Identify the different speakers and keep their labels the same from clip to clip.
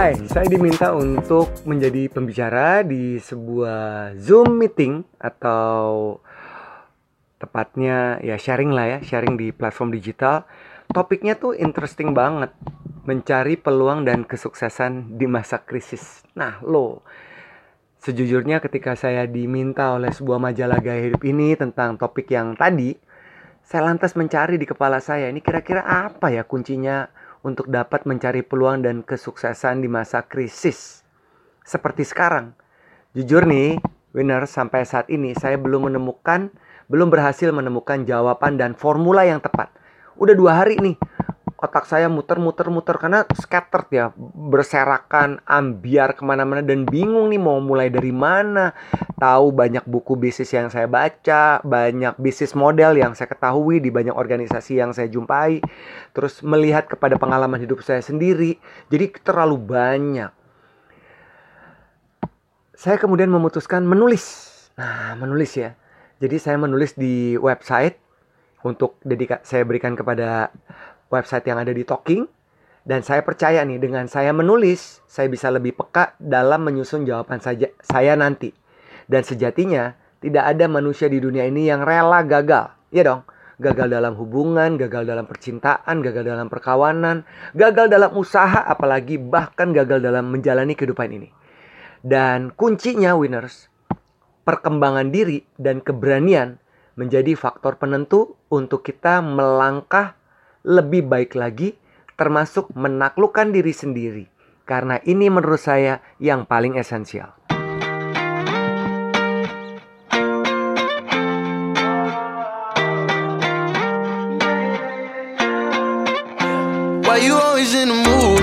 Speaker 1: Hai, saya diminta untuk menjadi pembicara di sebuah Zoom meeting atau tepatnya ya sharing lah ya, sharing di platform digital. Topiknya tuh interesting banget, mencari peluang dan kesuksesan di masa krisis. Nah, lo sejujurnya ketika saya diminta oleh sebuah majalah gaya hidup ini tentang topik yang tadi, saya lantas mencari di kepala saya ini kira-kira apa ya kuncinya untuk dapat mencari peluang dan kesuksesan di masa krisis seperti sekarang. Jujur nih, winner sampai saat ini saya belum menemukan, belum berhasil menemukan jawaban dan formula yang tepat. Udah dua hari nih, otak saya muter-muter-muter karena scattered ya, berserakan, ambiar ke mana-mana dan bingung nih mau mulai dari mana. Tahu banyak buku bisnis yang saya baca, banyak bisnis model yang saya ketahui di banyak organisasi yang saya jumpai. Terus melihat kepada pengalaman hidup saya sendiri, jadi terlalu banyak. Saya kemudian memutuskan menulis. Nah, menulis ya. Jadi saya menulis di website untuk dedika saya berikan kepada website yang ada di Talking dan saya percaya nih dengan saya menulis saya bisa lebih peka dalam menyusun jawaban saja saya nanti. Dan sejatinya tidak ada manusia di dunia ini yang rela gagal. Iya dong. Gagal dalam hubungan, gagal dalam percintaan, gagal dalam perkawanan, gagal dalam usaha, apalagi bahkan gagal dalam menjalani kehidupan ini. Dan kuncinya winners, perkembangan diri dan keberanian menjadi faktor penentu untuk kita melangkah lebih baik lagi termasuk menaklukkan diri sendiri. Karena ini menurut saya yang paling esensial.
Speaker 2: Why you always in the mood?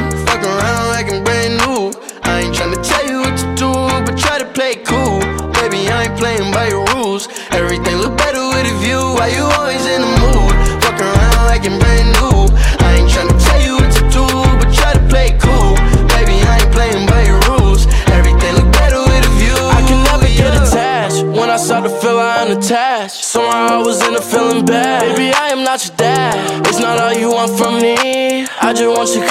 Speaker 3: Unattached. Somehow I was in a feeling bad. Baby, I am not your dad. It's not all you want from me. I just want your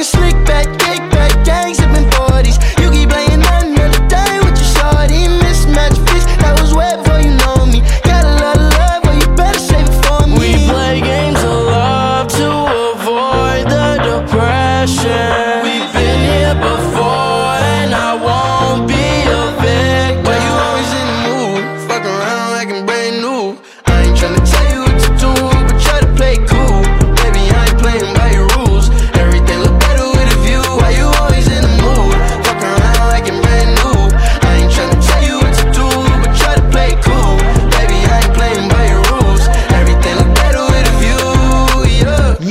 Speaker 3: You
Speaker 2: sleep.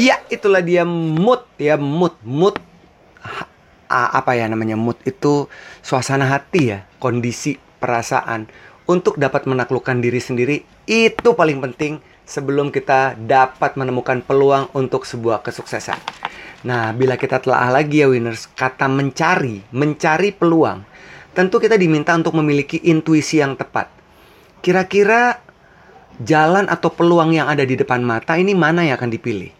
Speaker 1: Ya, itulah dia mood ya, mood, mood apa ya namanya mood itu suasana hati ya, kondisi perasaan untuk dapat menaklukkan diri sendiri itu paling penting sebelum kita dapat menemukan peluang untuk sebuah kesuksesan. Nah, bila kita telah lagi ya winners, kata mencari, mencari peluang, tentu kita diminta untuk memiliki intuisi yang tepat. Kira-kira jalan atau peluang yang ada di depan mata ini mana yang akan dipilih?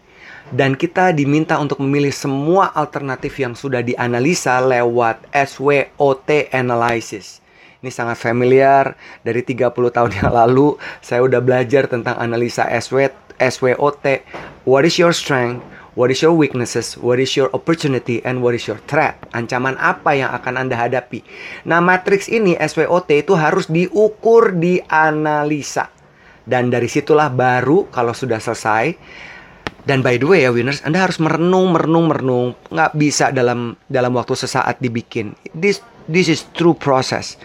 Speaker 1: Dan kita diminta untuk memilih semua alternatif yang sudah dianalisa lewat SWOT analysis. Ini sangat familiar dari 30 tahun yang lalu saya udah belajar tentang analisa SW, SWOT. What is your strength? What is your weaknesses? What is your opportunity? And what is your threat? Ancaman apa yang akan Anda hadapi? Nah, matriks ini SWOT itu harus diukur, dianalisa. Dan dari situlah baru kalau sudah selesai dan by the way ya winners, Anda harus merenung, merenung, merenung. Nggak bisa dalam dalam waktu sesaat dibikin. This this is true process.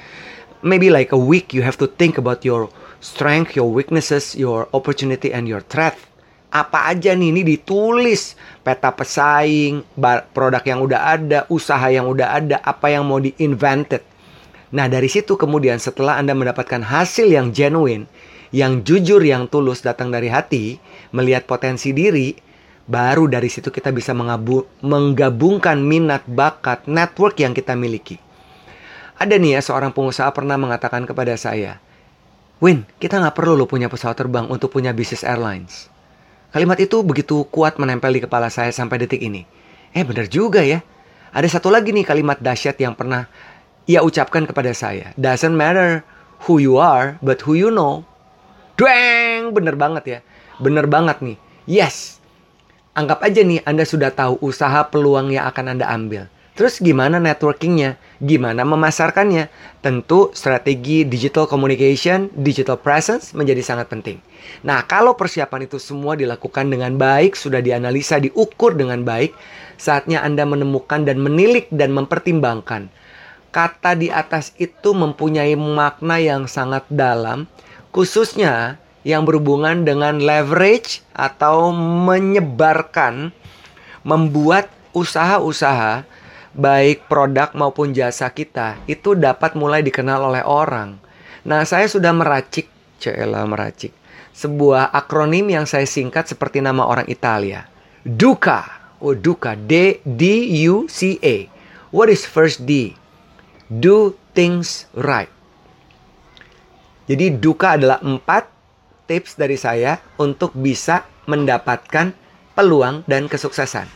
Speaker 1: Maybe like a week you have to think about your strength, your weaknesses, your opportunity and your threat apa aja nih ini ditulis peta pesaing produk yang udah ada usaha yang udah ada apa yang mau di-invented nah dari situ kemudian setelah anda mendapatkan hasil yang genuine yang jujur yang tulus datang dari hati melihat potensi diri baru dari situ kita bisa mengabu, menggabungkan minat bakat network yang kita miliki ada nih ya seorang pengusaha pernah mengatakan kepada saya Win, kita nggak perlu lo punya pesawat terbang untuk punya bisnis airlines. Kalimat itu begitu kuat menempel di kepala saya sampai detik ini. Eh benar juga ya. Ada satu lagi nih kalimat dahsyat yang pernah ia ucapkan kepada saya. Doesn't matter who you are, but who you know. Dueng, bener banget ya. Bener banget nih. Yes. Anggap aja nih Anda sudah tahu usaha peluang yang akan Anda ambil. Terus gimana networkingnya? Gimana memasarkannya? Tentu strategi digital communication, digital presence menjadi sangat penting. Nah, kalau persiapan itu semua dilakukan dengan baik, sudah dianalisa, diukur dengan baik, saatnya Anda menemukan dan menilik dan mempertimbangkan. Kata di atas itu mempunyai makna yang sangat dalam, khususnya yang berhubungan dengan leverage atau menyebarkan, membuat usaha-usaha baik produk maupun jasa kita itu dapat mulai dikenal oleh orang. Nah, saya sudah meracik, cela meracik, sebuah akronim yang saya singkat seperti nama orang Italia. Duca, oh Duca, D D U C A. What is first D? Do things right. Jadi duka adalah empat tips dari saya untuk bisa mendapatkan peluang dan kesuksesan.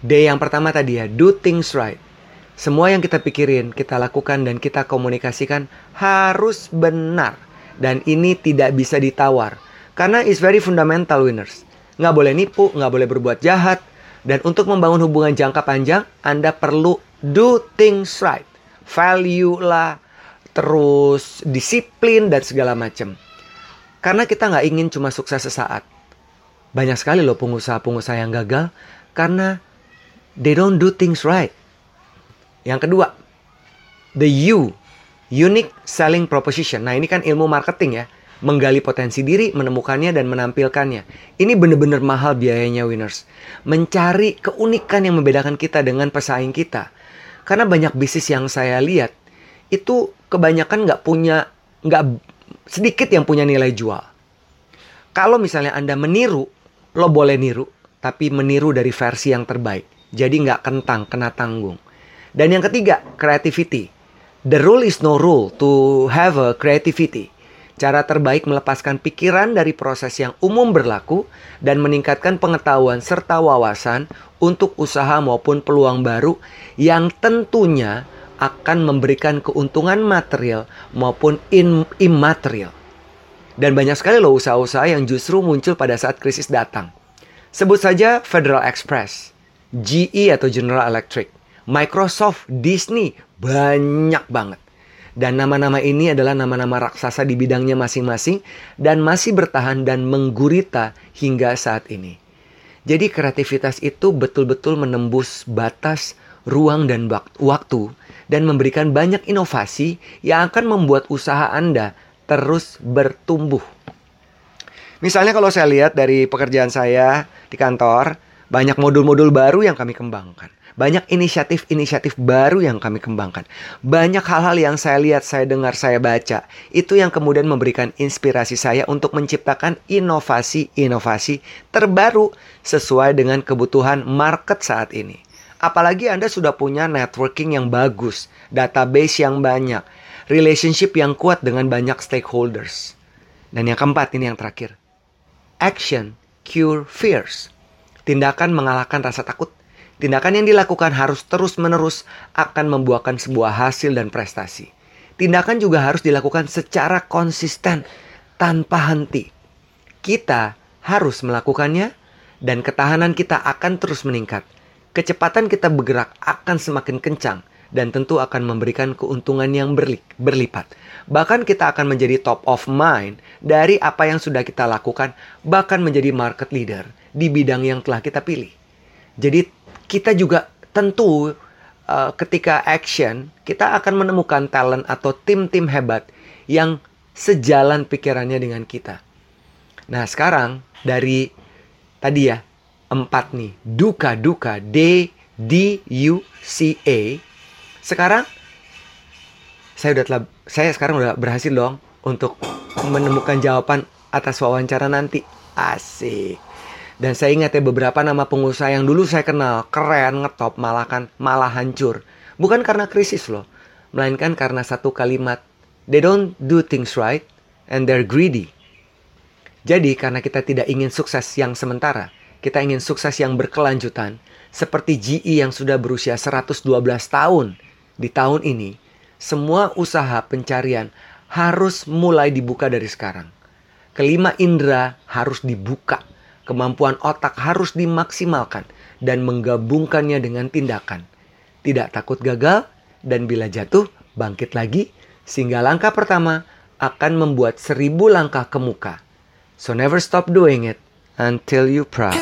Speaker 1: D yang pertama tadi ya, do things right. Semua yang kita pikirin, kita lakukan dan kita komunikasikan harus benar. Dan ini tidak bisa ditawar. Karena it's very fundamental winners. Nggak boleh nipu, nggak boleh berbuat jahat. Dan untuk membangun hubungan jangka panjang, Anda perlu do things right. Value lah, terus disiplin dan segala macam. Karena kita nggak ingin cuma sukses sesaat. Banyak sekali loh pengusaha-pengusaha yang gagal karena they don't do things right. Yang kedua, the U, unique selling proposition. Nah, ini kan ilmu marketing ya. Menggali potensi diri, menemukannya, dan menampilkannya. Ini benar-benar mahal biayanya winners. Mencari keunikan yang membedakan kita dengan pesaing kita. Karena banyak bisnis yang saya lihat, itu kebanyakan nggak punya, nggak sedikit yang punya nilai jual. Kalau misalnya Anda meniru, lo boleh niru, tapi meniru dari versi yang terbaik. Jadi nggak kentang, kena tanggung. Dan yang ketiga, creativity. The rule is no rule to have a creativity. Cara terbaik melepaskan pikiran dari proses yang umum berlaku dan meningkatkan pengetahuan serta wawasan untuk usaha maupun peluang baru yang tentunya akan memberikan keuntungan material maupun immaterial. Dan banyak sekali loh usaha-usaha yang justru muncul pada saat krisis datang. Sebut saja Federal Express. GE atau General Electric, Microsoft, Disney, banyak banget. Dan nama-nama ini adalah nama-nama raksasa di bidangnya masing-masing dan masih bertahan dan menggurita hingga saat ini. Jadi kreativitas itu betul-betul menembus batas ruang dan waktu dan memberikan banyak inovasi yang akan membuat usaha Anda terus bertumbuh. Misalnya kalau saya lihat dari pekerjaan saya di kantor, banyak modul-modul baru yang kami kembangkan. Banyak inisiatif-inisiatif baru yang kami kembangkan. Banyak hal-hal yang saya lihat, saya dengar, saya baca. Itu yang kemudian memberikan inspirasi saya untuk menciptakan inovasi-inovasi terbaru sesuai dengan kebutuhan market saat ini. Apalagi Anda sudah punya networking yang bagus, database yang banyak, relationship yang kuat dengan banyak stakeholders. Dan yang keempat ini yang terakhir. Action cure fears. Tindakan mengalahkan rasa takut. Tindakan yang dilakukan harus terus-menerus akan membuahkan sebuah hasil dan prestasi. Tindakan juga harus dilakukan secara konsisten tanpa henti. Kita harus melakukannya dan ketahanan kita akan terus meningkat. Kecepatan kita bergerak akan semakin kencang dan tentu akan memberikan keuntungan yang berli berlipat. Bahkan kita akan menjadi top of mind dari apa yang sudah kita lakukan, bahkan menjadi market leader di bidang yang telah kita pilih. Jadi kita juga tentu uh, ketika action kita akan menemukan talent atau tim-tim hebat yang sejalan pikirannya dengan kita. Nah sekarang dari tadi ya empat nih duka duka D D U C A. Sekarang saya udah telah, saya sekarang udah berhasil dong untuk menemukan jawaban atas wawancara nanti. Asik dan saya ingat ya beberapa nama pengusaha yang dulu saya kenal keren ngetop malah kan malah hancur. Bukan karena krisis loh melainkan karena satu kalimat they don't do things right and they're greedy. Jadi karena kita tidak ingin sukses yang sementara kita ingin sukses yang berkelanjutan, seperti GE yang sudah berusia 112 tahun. Di tahun ini, semua usaha pencarian harus mulai dibuka dari sekarang. Kelima indera harus dibuka, kemampuan otak harus dimaksimalkan dan menggabungkannya dengan tindakan. Tidak takut gagal dan bila jatuh bangkit lagi sehingga langkah pertama akan membuat seribu langkah ke muka. So never stop doing it until you proud.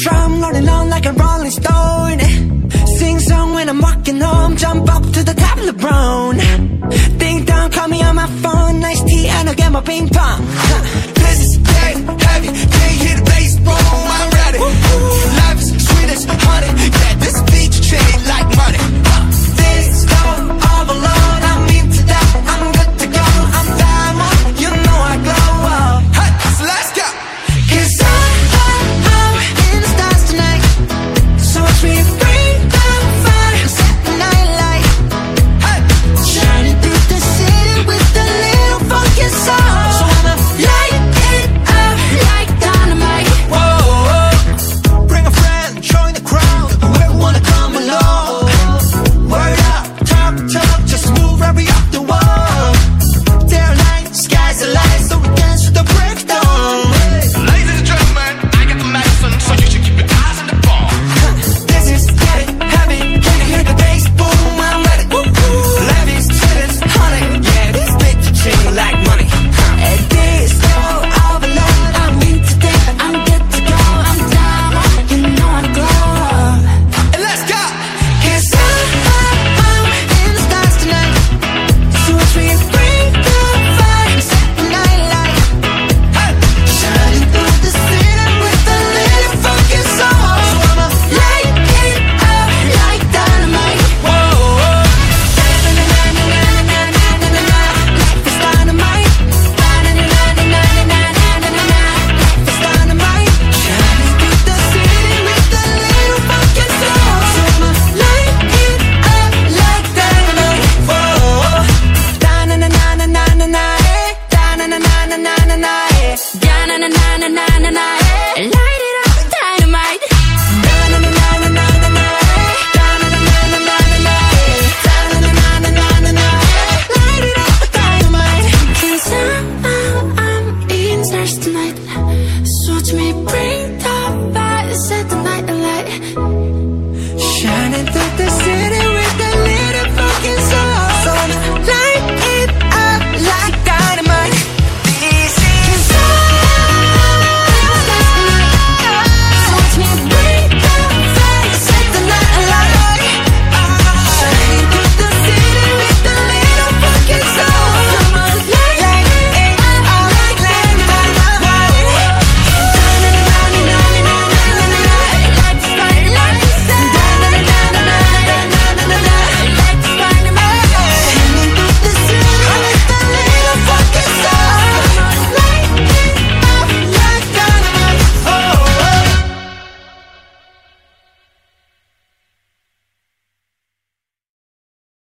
Speaker 4: Drum, rolling on like a rolling stone. Sing song when I'm walking home, jump up to the top of the brown. Ding dong, call me on my phone, nice tea, and I'll get my ping pong. This is dead heavy, can't hit the bass, boom, I'm ready. Life is sweet as honey, yeah,